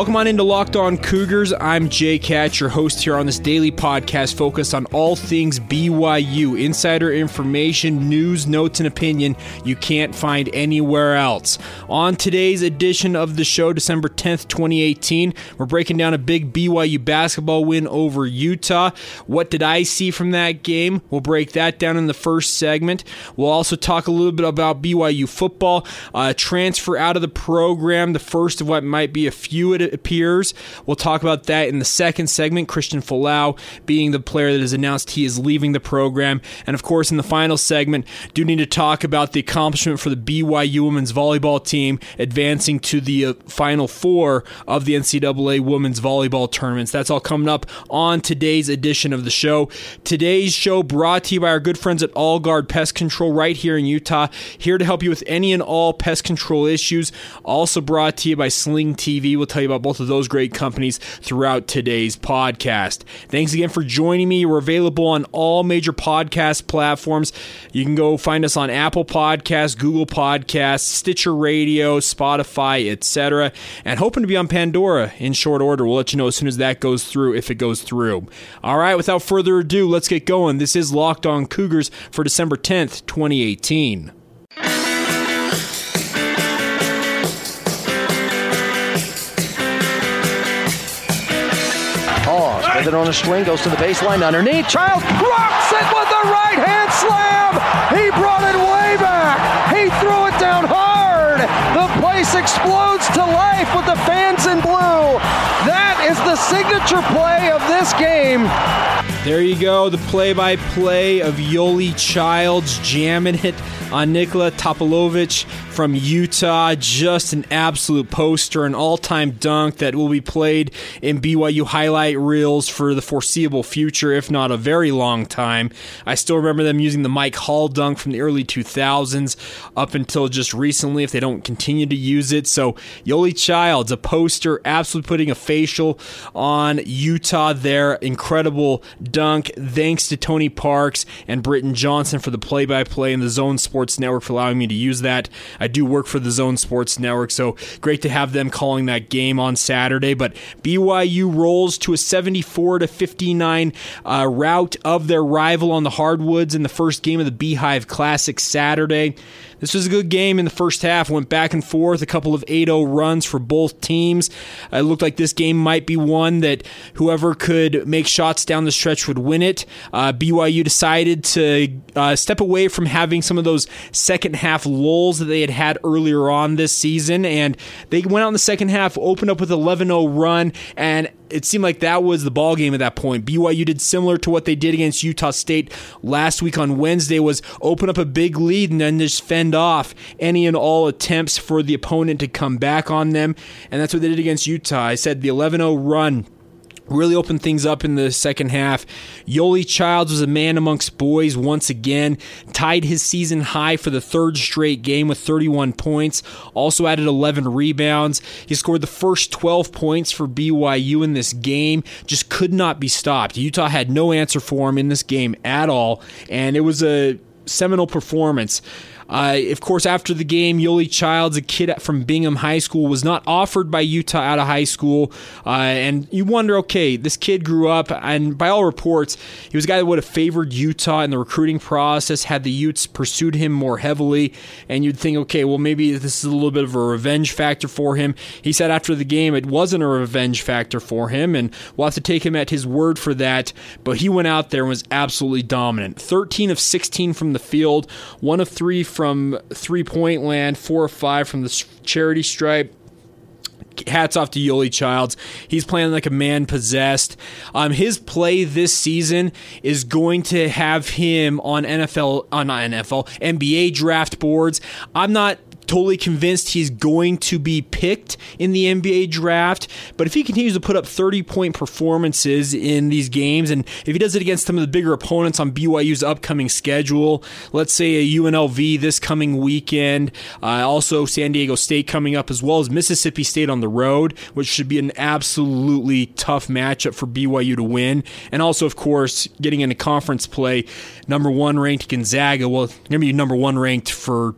Welcome on into Locked On Cougars. I'm Jake Hatch, your host here on this daily podcast focused on all things BYU, insider information, news, notes, and opinion you can't find anywhere else. On today's edition of the show, December 10th, 2018, we're breaking down a big BYU basketball win over Utah. What did I see from that game? We'll break that down in the first segment. We'll also talk a little bit about BYU football, uh, transfer out of the program, the first of what might be a few appears. We'll talk about that in the second segment. Christian Folau being the player that has announced he is leaving the program. And of course, in the final segment, do need to talk about the accomplishment for the BYU women's volleyball team advancing to the uh, final four of the NCAA women's volleyball tournaments. That's all coming up on today's edition of the show. Today's show brought to you by our good friends at All Guard Pest Control right here in Utah, here to help you with any and all pest control issues. Also brought to you by Sling TV. We'll tell you about both of those great companies throughout today's podcast. Thanks again for joining me. We're available on all major podcast platforms. You can go find us on Apple Podcasts, Google Podcasts, Stitcher Radio, Spotify, etc. And hoping to be on Pandora in short order. We'll let you know as soon as that goes through, if it goes through. All right, without further ado, let's get going. This is Locked On Cougars for December 10th, 2018. With it on a string, goes to the baseline underneath. Child rocks it with the right hand slam. He brought it way back. He threw it down hard. The place explodes to life with the fans in blue. That is the signature play of this game. There you go, the play-by-play of Yoeli Childs jamming it on Nikola Topalovic from Utah. Just an absolute poster, an all-time dunk that will be played in BYU highlight reels for the foreseeable future, if not a very long time. I still remember them using the Mike Hall dunk from the early 2000s up until just recently, if they don't continue to use it. So Yoeli Childs, a poster, absolutely putting a facial on Utah there. Incredible dunk. Thanks to Tony Parks and Britton Johnson for the play by play and the Zone Sports Network for allowing me to use that. I do work for the Zone Sports Network, so great to have them calling that game on Saturday. But BYU rolls to a 74 to 59 uh, of their rival on the hardwoods in the first game of the Beehive Classic Saturday. This was a good game in the first half. Went back and forth, a couple of 8-0 runs for both teams. It looked like this game might be one that whoever could make shots down the stretch would win it. Uh, BYU decided to uh, step away from having some of those second half lulls that they had had earlier on this season, and they went out in the second half, opened up with 11-0 run, and it seemed like that was the ball game at that point. BYU did similar to what they did against Utah State last week on Wednesday was open up a big lead and then just fend off any and all attempts for the opponent to come back on them. And that's what they did against Utah. I said the 11-0 run really opened things up in the second half. Yoeli Childs was a man amongst boys once again, tied his season high for the third straight game with 31 points, also added 11 rebounds. He scored the first 12 points for BYU in this game, just could not be stopped. Utah had no answer for him in this game at all, and it was a seminal performance. Uh, of course, after the game, Yoeli Childs, a kid from Bingham High School, was not offered by Utah out of high school. Uh, and you wonder, okay, this kid grew up, and by all reports, he was a guy that would have favored Utah in the recruiting process had the Utes pursued him more heavily. And you'd think, okay, well, maybe this is a little bit of a revenge factor for him. He said after the game it wasn't a revenge factor for him, and we'll have to take him at his word for that. But he went out there and was absolutely dominant 13 of 16 from the field, one of three from three point land, four or five from the charity stripe hats off to Yoeli Childs. He's playing like a man possessed. Um, his play this season is going to have him on NFL, on uh, not NFL, NBA draft boards. I'm not totally convinced he's going to be picked in the NBA draft. But if he continues to put up 30 point performances in these games, and if he does it against some of the bigger opponents on BYU's upcoming schedule, let's say a UNLV this coming weekend, uh, also San Diego State coming up, as well as Mississippi State on the road, which should be an absolutely tough matchup for BYU to win. And also, of course, getting into conference play, number one ranked Gonzaga. Well, going to be number one ranked for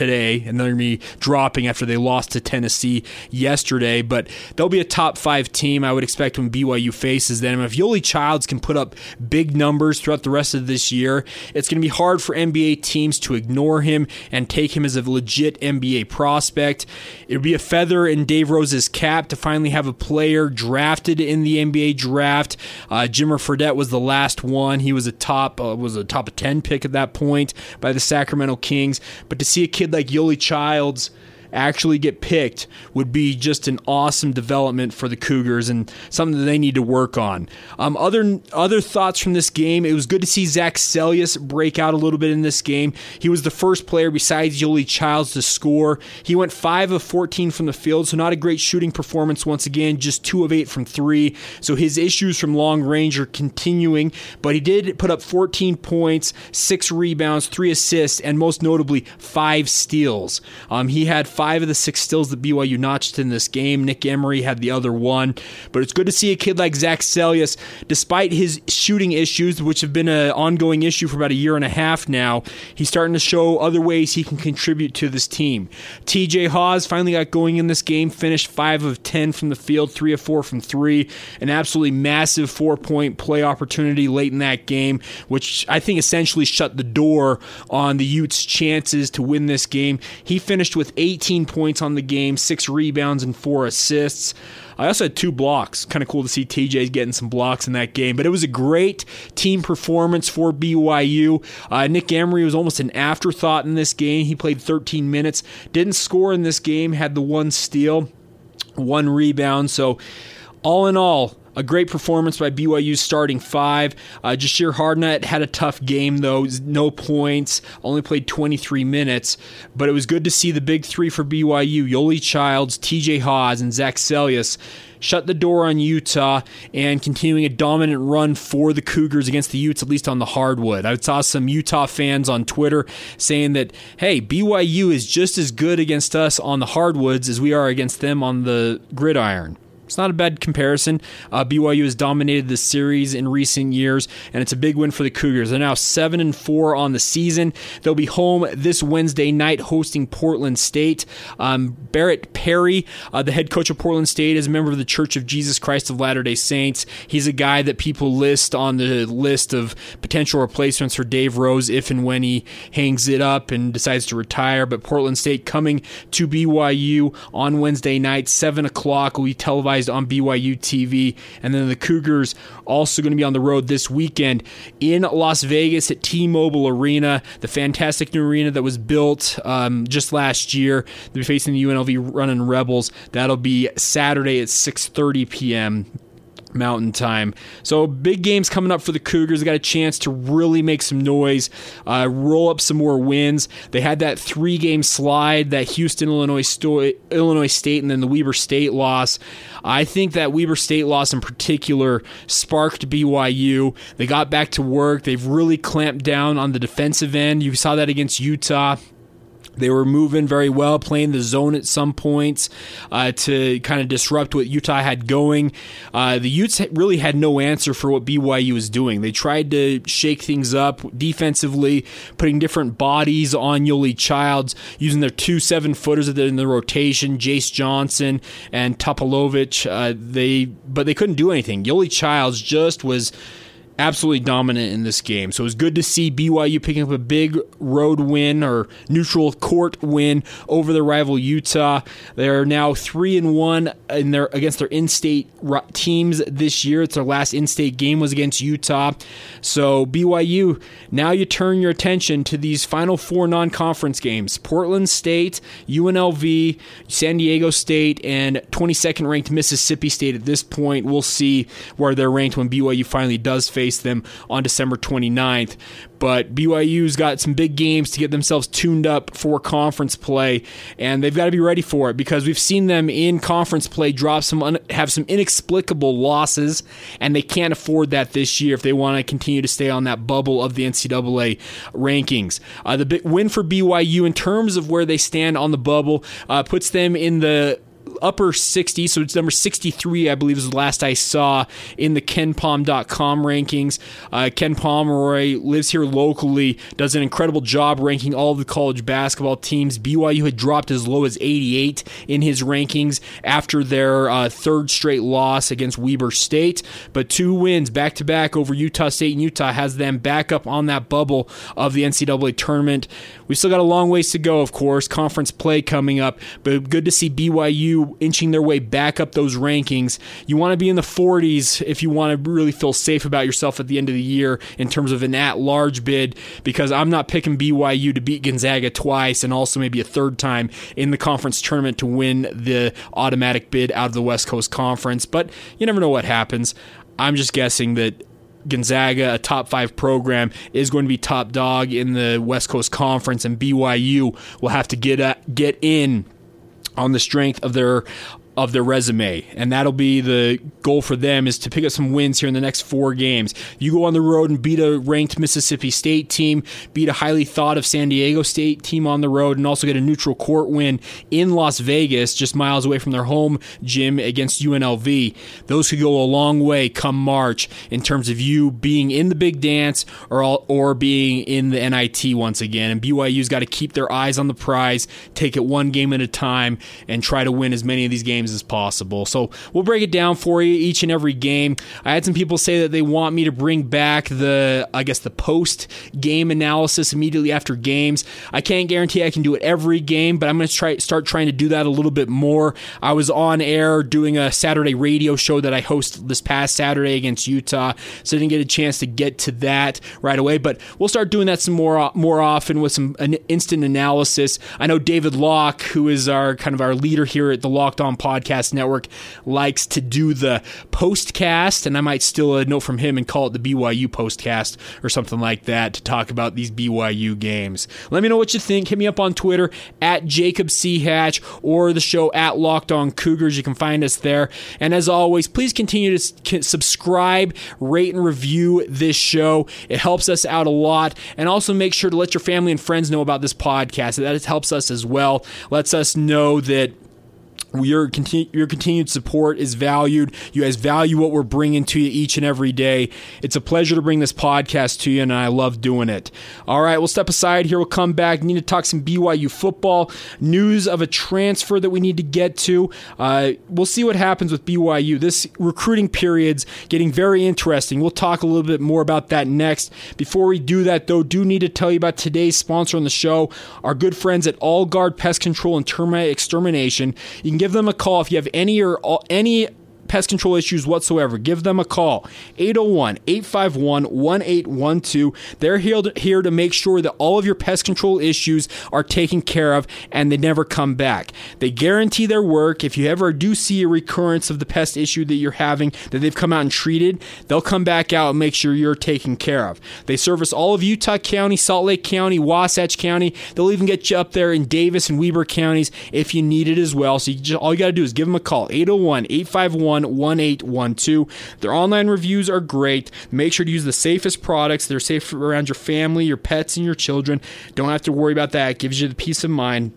today, and they're going to be dropping after they lost to Tennessee yesterday. But they'll be a top five team, I would expect, when BYU faces them. If Yoeli Childs can put up big numbers throughout the rest of this year, it's going to be hard for NBA teams to ignore him and take him as a legit NBA prospect. It would be a feather in Dave Rose's cap to finally have a player drafted in the NBA draft. Uh, Jimmer Fredette was the last one. He was a top uh, was a top ten pick at that point by the Sacramento Kings. But to see a kid like Yoeli Childs actually get picked would be just an awesome development for the Cougars and something that they need to work on. Um, other other thoughts from this game, it was good to see Zach Seljaas break out a little bit in this game. He was the first player besides Yoeli Childs to score. He went 5 of 14 from the field, so not a great shooting performance once again, just 2 of 8 from 3. So his issues from long range are continuing, but he did put up 14 points, 6 rebounds, 3 assists, and most notably 5 steals. Um, he had five of the six stills that BYU notched in this game. Nick Emery had the other one. But it's good to see a kid like Zach Seljaas, despite his shooting issues, which have been an ongoing issue for about a year and a half now, he's starting to show other ways he can contribute to this team. TJ Haws finally got going in this game, finished 5 of 10 from the field, 3 of 4 from 3. An absolutely massive four point play opportunity late in that game, which I think essentially shut the door on the Utes' chances to win this game. He finished with 18 18 points on the game, six rebounds, and four assists. I also had two blocks. Kind of cool to see TJ getting some blocks in that game. But it was a great team performance for BYU. Uh, Nick Emery was almost an afterthought in this game. He played 13 minutes, didn't score in this game, had the one steal, one rebound. So, all in all, a great performance by BYU's starting five. Uh, Jahshire Hardnett had a tough game, though. No points, only played 23 minutes. But it was good to see the big three for BYU Yoeli Childs, TJ Haws, and Zach Seljaas shut the door on Utah and continuing a dominant run for the Cougars against the Utes, at least on the hardwood. I saw some Utah fans on Twitter saying that, hey, BYU is just as good against us on the hardwoods as we are against them on the gridiron. It's not a bad comparison. Uh, BYU has dominated the series in recent years, and it's a big win for the Cougars. They're now seven and four on the season. They'll be home this Wednesday night hosting Portland State. Um, Barret Peery, uh, the head coach of Portland State, is a member of the Church of Jesus Christ of Latter Day Saints. He's a guy that people list on the list of potential replacements for Dave Rose if and when he hangs it up and decides to retire. But Portland State coming to BYU on Wednesday night, seven o'clock, will be televised televised on BYU TV. And then the Cougars also going to be on the road this weekend in Las Vegas at T Mobile Arena, the fantastic new arena that was built um, just last year. They'll be facing the UNLV Running Rebels. That'll be Saturday at 6:30 p.m. Mountain Time. So big games coming up for the Cougars. They got a chance to really make some noise, uh, roll up some more wins. They had that three game slide, that Houston, Illinois, Sto- Illinois State, and then the Weber State loss. I think that Weber State loss in particular sparked BYU. They got back to work. They've really clamped down on the defensive end. You saw that against Utah. They were moving very well, playing the zone at some points uh, to kind of disrupt what Utah had going. Uh, the Utes really had no answer for what BYU was doing. They tried to shake things up defensively, putting different bodies on Yoeli Childs, using their two seven footers in the rotation, Jayce Johnson and Topalovic. Uh, they but they couldn't do anything. Yoeli Childs just was absolutely dominant in this game. So it was good to see BYU picking up a big road win or neutral court win over the rival Utah. They're now three and one in their against their in-state teams this year. It's their last in-state game was against Utah. So BYU, now you turn your attention to these final four non-conference games: Portland State, UNLV, San Diego State, and 22nd ranked Mississippi State. At this point, we'll see where they're ranked when BYU finally does face face them on December 29th. But BYU's got some big games to get themselves tuned up for conference play, and they've got to be ready for it because we've seen them in conference play drop some un- have some inexplicable losses, and they can't afford that this year if they want to continue to stay on that bubble of the NCAA rankings. Uh, the win for BYU in terms of where they stand on the bubble uh, puts them in the upper 60, so it's number 63, I believe, is the last I saw in the KenPom.com rankings. Uh, Ken Pomeroy lives here locally, does an incredible job ranking all of the college basketball teams. BYU had dropped as low as 88 in his rankings after their uh, third straight loss against Weber State, but two wins back to back over Utah State and Utah has them back up on that bubble of the NCAA tournament. We still got a long ways to go, of course, conference play coming up, but good to see BYU inching their way back up those rankings. You want to be in the 40s if you want to really feel safe about yourself at the end of the year in terms of an at large bid, because I'm not picking BYU to beat Gonzaga twice and also maybe a third time in the conference tournament to win the automatic bid out of the West Coast Conference. But you never know what happens. I'm just guessing that Gonzaga, a top five program, is going to be top dog in the West Coast Conference, and BYU will have to get get in on the strength of their of their resume, and that'll be the goal for them is to pick up some wins here in the next four games. You go on the road and beat a ranked Mississippi State team, beat a highly thought of San Diego State team on the road, and also get a neutral court win in Las Vegas, just miles away from their home gym against UNLV. Those could go a long way come March in terms of you being in the big dance or or being in the NIT once again. And BYU's got to keep their eyes on the prize, take it one game at a time, and try to win as many of these games games as possible. So we'll break it down for you each and every game. I had some people say that they want me to bring back the, I guess, the post game analysis immediately after games. I can't guarantee I can do it every game, but I'm going to try start trying to do that a little bit more. I was on air doing a Saturday radio show that I host this past Saturday against Utah, so I didn't get a chance to get to that right away. But we'll start doing that some more more often with some instant analysis. I know David Locke, who is our kind of our leader here at the Locked On Podcast Podcast Network likes to do the postcast, and I might steal a note from him and call it the BYU postcast or something like that to talk about these BYU games. Let me know what you think. Hit me up on Twitter at Jacob C. Hatch or the show at Locked On Cougars. You can find us there. And as always, please continue to subscribe, rate, and review this show. It helps us out a lot. And also make sure to let your family and friends know about this podcast. That helps us as well. Lets us know that your continu- your continued support is valued. You guys value what we're bringing to you each and every day. It's a pleasure to bring this podcast to you, and I love doing it. All right, we'll step aside here. We'll come back. Need to talk some BYU football news of a transfer that we need to get to. Uh, we'll see what happens with BYU. This recruiting period's getting very interesting. We'll talk a little bit more about that next. Before we do that, though, do need to tell you about today's sponsor on the show, our good friends at All Guard Pest Control and Termite Extermination. You can give them a call if you have any or all, any pest control issues whatsoever, give them a call. 801 851 1812. They're here to make sure that all of your pest control issues are taken care of and they never come back. They guarantee their work. If you ever do see a recurrence of the pest issue that you're having that they've come out and treated, they'll come back out and make sure you're taken care of. They service all of Utah County, Salt Lake County, Wasatch County. They'll even get you up there in Davis and Weber counties if you need it as well. So you just, all you got to do is give them a call 801 851 1812. Their online reviews are great. Make sure to use the safest products. They're safe around your family, your pets, and your children. Don't have to worry about that. It gives you the peace of mind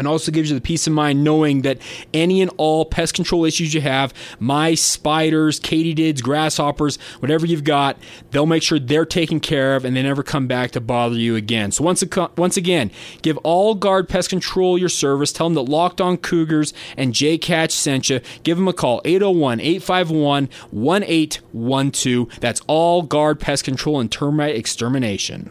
and also gives you the peace of mind knowing that any and all pest control issues you have mice, spiders, katydids, grasshoppers, whatever you've got they'll make sure they're taken care of and they never come back to bother you again. So once, once again, give all guard pest control your service. Tell them that Locked On Cougars and Jake Hatch sent you. Give them a call 801 851 1812. That's all guard pest control and termite extermination.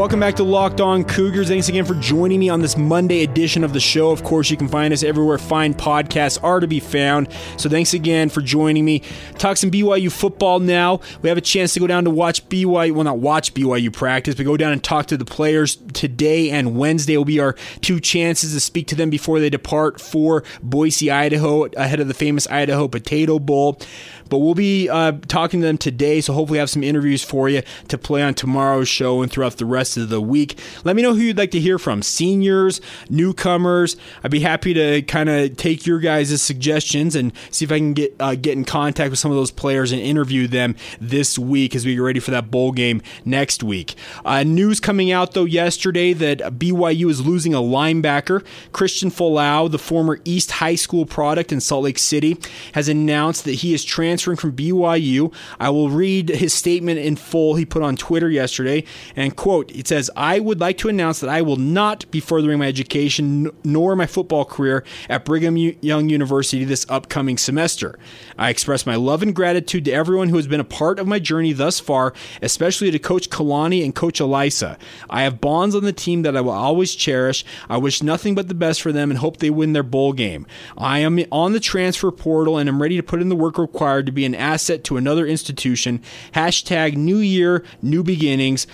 Welcome back to Locked On Cougars. Thanks again for joining me on this Monday edition of the show. Of course, you can find us everywhere fine podcasts are to be found. So thanks again for joining me. Talk some BYU football now. We have a chance to go down to watch BYU, well, not watch BYU practice, but go down and talk to the players today and Wednesday will be our two chances to speak to them before they depart for Boise, Idaho, ahead of the famous Idaho Potato Bowl. But we'll be uh, talking to them today, so hopefully have some interviews for you to play on tomorrow's show and throughout the rest of the week. Let me know who you'd like to hear from seniors, newcomers. I'd be happy to kind of take your guys' suggestions and see if I can get uh, get in contact with some of those players and interview them this week as we get ready for that bowl game next week. Uh, news coming out though yesterday that BYU is losing a linebacker. Christian Folau, the former East High School product in Salt Lake City, has announced that he is transferring transferring from BYU. I will read his statement in full he put on Twitter yesterday. And quote, it says, I would like to announce that I will not be furthering my education nor my football career at Brigham Young University this upcoming semester. I express my love and gratitude to everyone who has been a part of my journey thus far, especially to Coach Kalani and Coach Elisa. I have bonds on the team that I will always cherish. I wish nothing but the best for them and hope they win their bowl game. I am on the transfer portal and am ready to put in the work required to be an asset to another institution. Hashtag New Year, New Beginnings.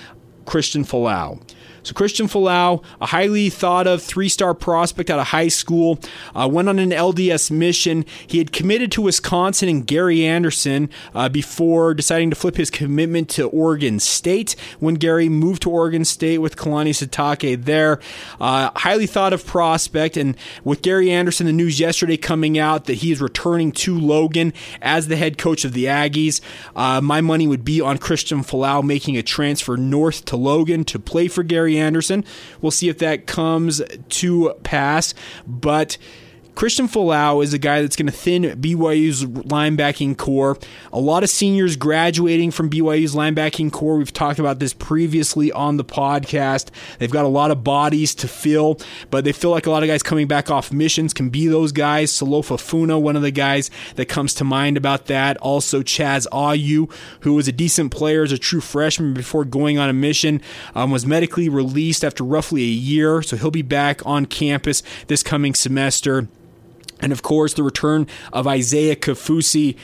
Christian Folau. So Christian Folau, a highly thought of three-star prospect out of high school, uh, went on an LDS mission. He had committed to Wisconsin and Gary Anderson uh, before deciding to flip his commitment to Oregon State. When Gary moved to Oregon State with Kalani Sitake there, uh, highly thought of prospect, and with Gary Anderson, the news yesterday coming out that he is returning to Logan as the head coach of the Aggies. Uh, my money would be on Christian Folau making a transfer north to Logan to play for Gary Anderson. We'll see if that comes to pass, but Christian Folau is a guy that's going to thin BYU's linebacking core. A lot of seniors graduating from BYU's linebacking core. We've talked about this previously on the podcast. They've got a lot of bodies to fill, but they feel like a lot of guys coming back off missions can be those guys. Salofa Funa, one of the guys that comes to mind about that. Also, Chaz Ayu, who was a decent player as a true freshman before going on a mission, um, was medically released after roughly a year, so he'll be back on campus this coming semester. And of course, the return of Isaiah Kaufusi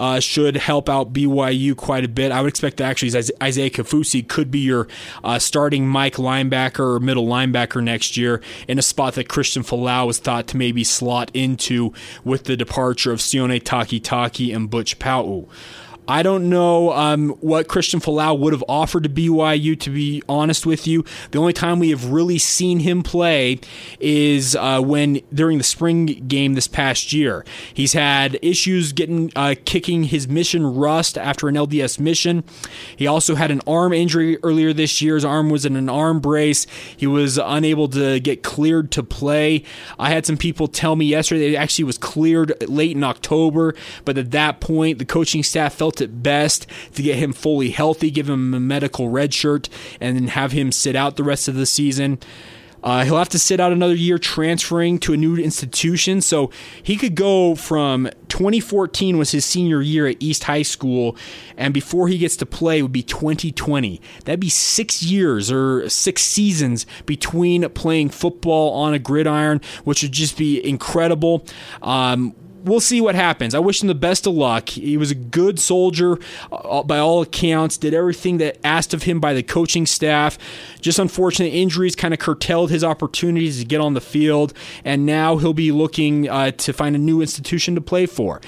uh, should help out BYU quite a bit. I would expect that actually Isaiah Kaufusi could be your uh, starting Mike linebacker or middle linebacker next year in a spot that Christian Folau was thought to maybe slot into with the departure of Sione Takitaki and Butch Pau'u. I don't know um, what Christian Folau would have offered to BYU, to be honest with you. The only time we have really seen him play is uh, when during the spring game this past year. He's had issues getting uh, kicking his mission rust after an LDS mission. He also had an arm injury earlier this year. His arm was in an arm brace. He was unable to get cleared to play. I had some people tell me yesterday he actually was cleared late in October, but at that point, the coaching staff felt it best to get him fully healthy, give him a medical red shirt, and then have him sit out the rest of the season. Uh, he'll have to sit out another year transferring to a new institution. So he could go from 2014 was his senior year at East High School, and before he gets to play would be 2020. That'd be six years or six seasons between playing football on a gridiron, which would just be incredible. Um, we'll see what happens. I wish him the best of luck. He was a good soldier uh, by all accounts, did everything that asked of him by the coaching staff. Just unfortunate injuries kind of curtailed his opportunities to get on the field, and now he'll be looking uh, to find a new institution to play for.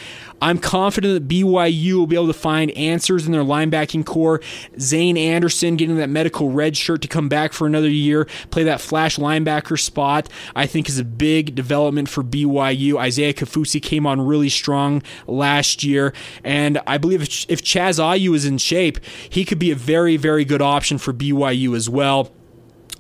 I'm confident that BYU will be able to find answers in their linebacking core. Zayne Anderson getting that medical red shirt to come back for another year, play that flash linebacker spot, I think is a big development for BYU. Isaiah Kaufusi came on really strong last year, and I believe if, Chaz Ayu is in shape, he could be a very, very good option for BYU as well.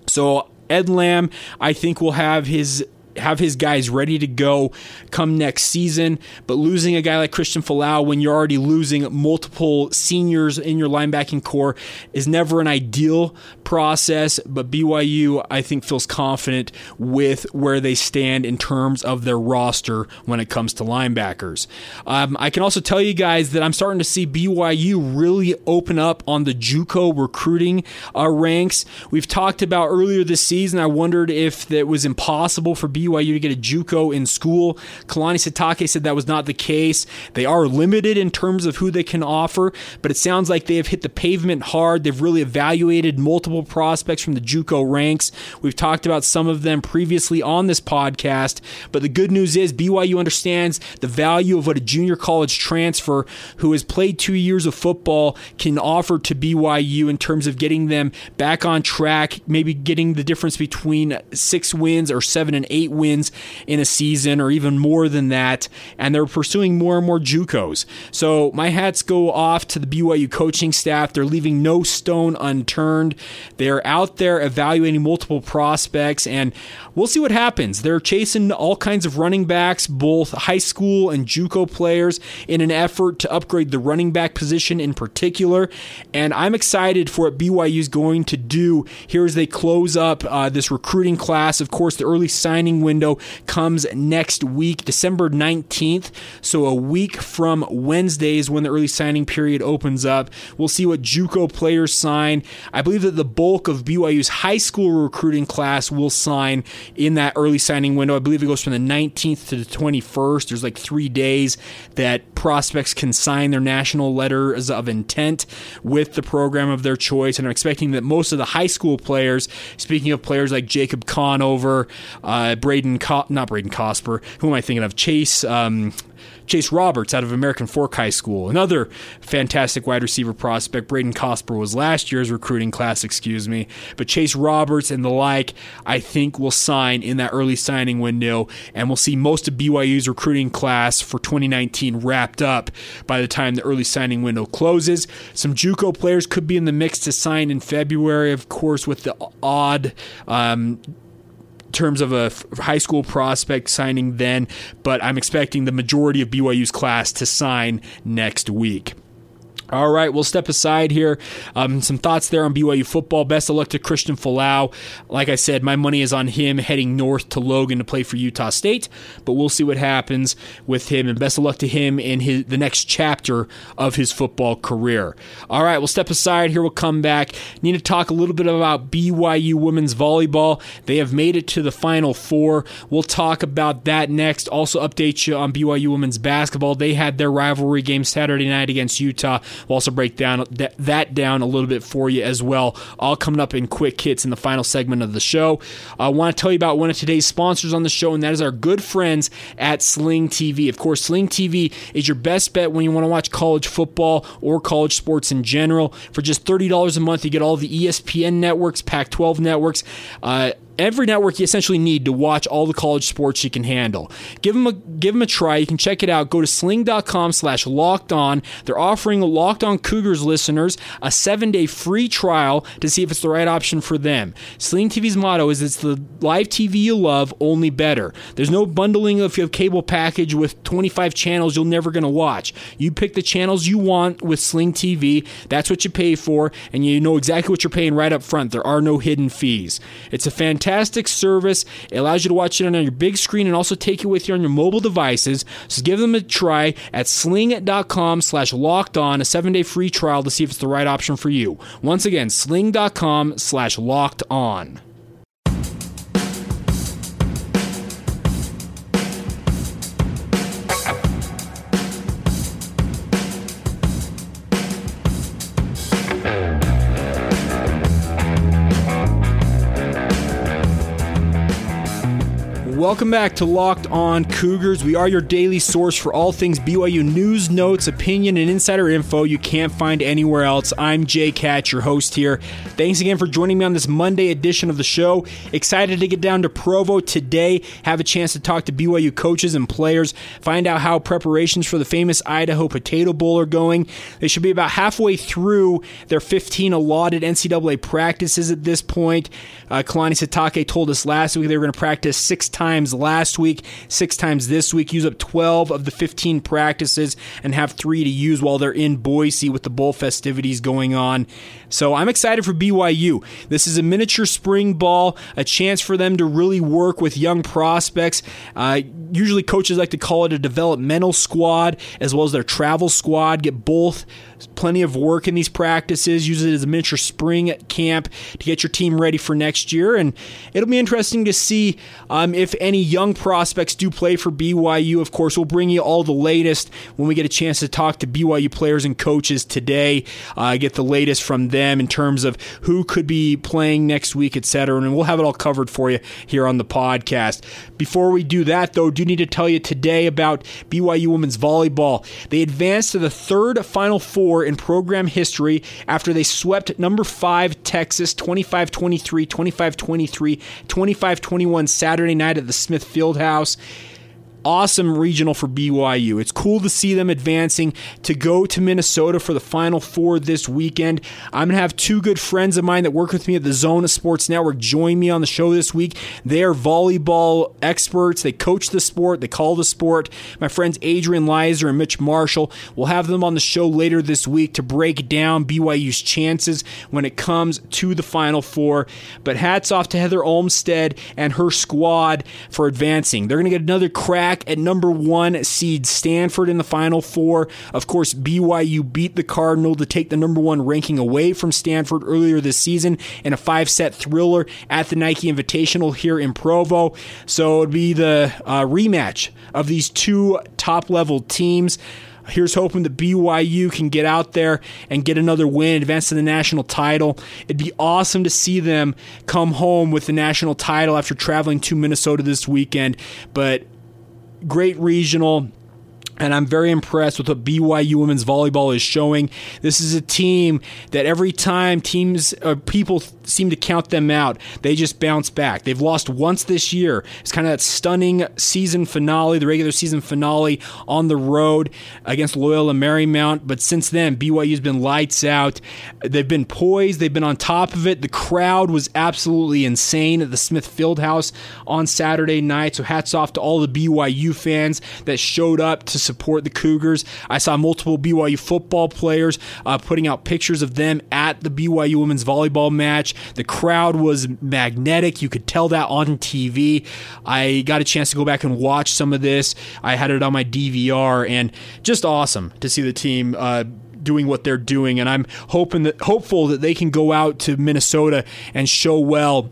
So Ed Lamb, I think, will have his have his guys ready to go come next season. But losing a guy like Christian Folau when you're already losing multiple seniors in your linebacking core is never an ideal process. But BYU, I think, feels confident with where they stand in terms of their roster when it comes to linebackers. Um, I can also tell you guys that I'm starting to see BYU really open up on the JUCO recruiting uh, ranks. We've talked about earlier this season. I wondered if it was impossible for BYU BYU to get a JUCO in school. Kalani Sitake said that was not the case. They are limited in terms of who they can offer, but it sounds like they have hit the pavement hard. They've really evaluated multiple prospects from the JUCO ranks. We've talked about some of them previously on this podcast, but the good news is BYU understands the value of what a junior college transfer who has played two years of football can offer to BYU in terms of getting them back on track, maybe getting the difference between six wins or seven and eight wins in a season or even more than that, and they're pursuing more and more JUCOs. So my hats go off to the BYU coaching staff. They're leaving no stone unturned. They're out there evaluating multiple prospects, and we'll see what happens. They're chasing all kinds of running backs, both high school and JUCO players, in an effort to upgrade the running back position in particular. And I'm excited for what BYU is going to do here as they close up uh, this recruiting class. Of course, the early signing window comes next week, December 19th. So a week from Wednesday is when the early signing period opens up. We'll see what JUCO players sign. I believe that the bulk of BYU's high school recruiting class will sign in that early signing window. I believe it goes from the 19th to the 21st. There's like three days that prospects can sign their national letters of intent with the program of their choice. And I'm expecting that most of the high school players, speaking of players like Jacob Conover, uh, Braden, Co- not Braden Cosper, who am I thinking of? Chase, um, Chase Roberts out of American Fork High School, another fantastic wide receiver prospect. Braden Cosper was last year's recruiting class, excuse me. But Chase Roberts and the like, I think will sign in that early signing window, and we'll see most of BYU's recruiting class for 2019 wrapped up by the time the early signing window closes. Some JUCO players could be in the mix to sign in February, of course, with the odd um, terms of a high school prospect signing then, but I'm expecting the majority of BYU's class to sign next week. All right, we'll step aside here. Um, some thoughts there on BYU football. Best of luck to Christian Folau. Like I said, my money is on him heading north to Logan to play for Utah State, but we'll see what happens with him. And best of luck to him in his the next chapter of his football career. All right, we'll step aside here. We'll come back. Need to talk a little bit about BYU women's volleyball. They have made it to the Final Four. We'll talk about that next. Also, update you on BYU women's basketball. They had their rivalry game Saturday night against Utah. We'll also break down that down a little bit for you as well. All coming up in quick hits in the final segment of the show. I want to tell you about one of today's sponsors on the show, and that is our good friends at Sling TV. Of course, Sling TV is your best bet when you want to watch college football or college sports in general. For just $30 a month, you get all the ESPN networks, Pac 12 networks. Uh, every network you essentially need to watch all the college sports you can handle. Give them a give them a try. You can check it out. Go to sling.com slash locked on. They're offering Locked On Cougars listeners a seven day free trial to see if it's the right option for them. Sling TV's motto is it's the live TV you love, only better. There's no bundling of your cable package with 25 channels you're never going to watch. You pick the channels you want with Sling TV. That's what you pay for, and you know exactly what you're paying right up front. There are no hidden fees. It's a fantastic fantastic service. It allows you to watch it on your big screen and also take it with you on your mobile devices. So give them a try at sling.com slash locked on, a seven day free trial to see if it's the right option for you. Once again, sling.com slash locked on. Welcome back to Locked On Cougars. We are your daily source for all things BYU news, notes, opinion, and insider info you can't find anywhere else. I'm Jake Hatch, your host here. Thanks again for joining me on this Monday edition of the show. Excited to get down to Provo today, have a chance to talk to BYU coaches and players, find out how preparations for the famous Idaho Potato Bowl are going. They should be about halfway through their 15 allotted NCAA practices at this point. Uh, Kalani Sitake told us last week they were going to practice six times times last week, six times this week. Use up 12 of the 15 practices and have three to use while they're in Boise with the bowl festivities going on. So I'm excited for BYU. This is a miniature spring ball, a chance for them to really work with young prospects. Uh, usually, coaches like to call it a developmental squad as well as their travel squad. Get both plenty of work in these practices. Use it as a miniature spring camp to get your team ready for next year. And it'll be interesting to see um, if any young prospects do play for BYU. Of course, we'll bring you all the latest when we get a chance to talk to BYU players and coaches today. Uh, get the latest from them in terms of who could be playing next week, etc. And we'll have it all covered for you here on the podcast. Before we do that, though, do need to tell you today about BYU women's volleyball. They advanced to the third Final Four in program history after they swept number five Texas 25 23, 25 23, 25 21 Saturday night at the Smith Fieldhouse awesome regional for BYU. It's cool to see them advancing to go to Minnesota for the Final Four this weekend. I'm going to have two good friends of mine that work with me at the Zone Sports Network join me on the show this week. They are volleyball experts. They coach the sport, they call the sport. My friends Adrian Lizer and Mitch Marshall. We'll have them on the show later this week to break down BYU's chances when it comes to the Final Four. But hats off to Heather Olmstead and her squad for advancing. They're going to get another crack back at number one seed Stanford in the Final Four. Of course, BYU beat the Cardinal to take the number one ranking away from Stanford earlier this season in a five set thriller at the Nike Invitational here in Provo. So it'd be the uh, rematch of these two top level teams. Here's hoping that BYU can get out there and get another win, advance to the national title. It'd be awesome to see them come home with the national title after traveling to Minnesota this weekend. But great regional and I'm very impressed with what BYU women's volleyball is showing. This is a team that every time teams uh, people seem to count them out, they just bounce back. They've lost once this year. It's kind of that stunning season finale, the regular season finale on the road against Loyola Marymount. But since then, BYU's been lights out. They've been poised. They've been on top of it. The crowd was absolutely insane at the Smith Fieldhouse on Saturday night. So hats off to all the BYU fans that showed up to support the Cougars. I saw multiple BYU football players uh, putting out pictures of them at the BYU women's volleyball match. The crowd was magnetic. You could tell that on TV. I got a chance to go back and watch some of this. I had it on my DVR, and just awesome to see the team. Uh, doing what they're doing and I'm hoping that hopeful that they can go out to Minnesota and show well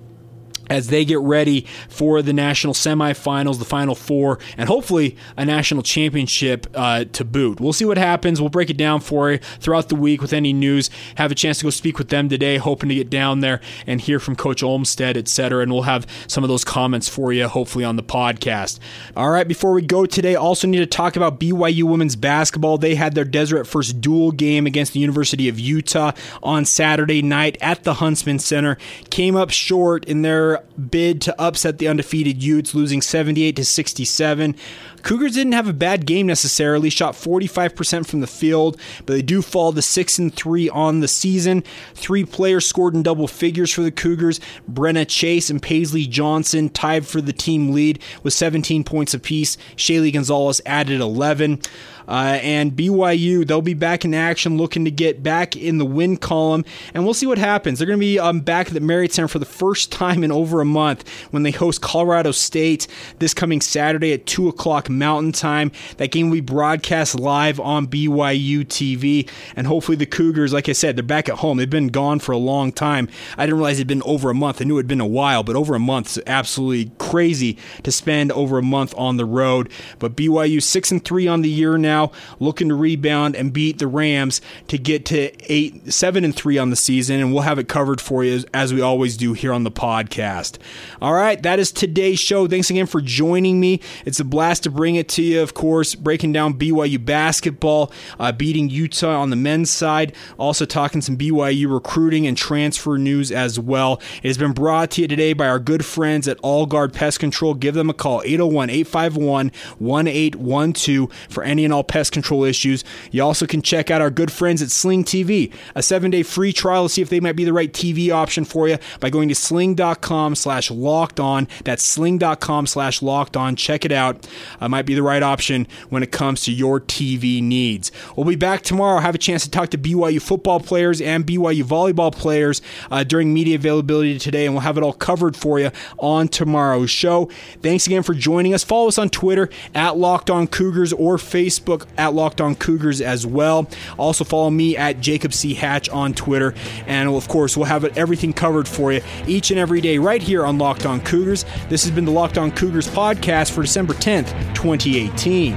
as they get ready for the national semifinals, the final four, and hopefully a national championship uh, to boot. We'll see what happens. We'll break it down for you throughout the week with any news. Have a chance to go speak with them today, hoping to get down there and hear from Coach Olmstead, etc. And we'll have some of those comments for you, hopefully, on the podcast. All right, before we go today, also need to talk about BYU women's basketball. They had their Deseret First Duel game against the University of Utah on Saturday night at the Huntsman Center. Came up short in their bid to upset the undefeated Utes, losing 78 to 67. Cougars didn't have a bad game necessarily, shot 45% from the field, but they do fall to 6 and 3 on the season. Three players scored in double figures for the Cougars. Brenna Chase and Paisley Johnson tied for the team lead with 17 points apiece. Shaylee Gonzalez added 11. Uh, and BYU, they'll be back in action looking to get back in the win column, and we'll see what happens. They're going to be um, back at the Marriott Center for the first time in over a month when they host Colorado State this coming Saturday at 2 o'clock Mountain Time. That game will be broadcast live on BYU TV, and hopefully the Cougars, like I said, they're back at home. They've been gone for a long time. I didn't realize it'd been over a month. I knew it'd been a while, but over a month is absolutely crazy to spend over a month on the road. But BYU six and three on the year now looking to rebound and beat the Rams to get to eight, seven and three on the season, and we'll have it covered for you as, as we always do here on the podcast. All right, that is today's show. Thanks again for joining me. It's a blast to bring it to you. Of course, breaking down BYU basketball, uh, beating Utah on the men's side, also talking some BYU recruiting and transfer news as well. It has been brought to you today by our good friends at All Guard Pest Control. Give them a call 801 851 1812 for any and all pest control issues. You also can check out our good friends at Sling TV, a seven day free trial to see if they might be the right TV option for you by going to sling.com slash locked on. That's sling.com slash locked on. Check it out. Uh, might be the right option when it comes to your TV needs. We'll be back tomorrow. Have a chance to talk to BYU football players and BYU volleyball players uh, during media availability today, and we'll have it all covered for you on tomorrow's show. Thanks again for joining us. Follow us on Twitter at Locked On Cougars or Facebook at Locked On Cougars as well. Also follow me at Jacob C. Hatch on Twitter, and of course we'll have everything covered for you each and every day right here on Locked On Cougars. This has been the Locked On Cougars podcast for December 10th, 2018.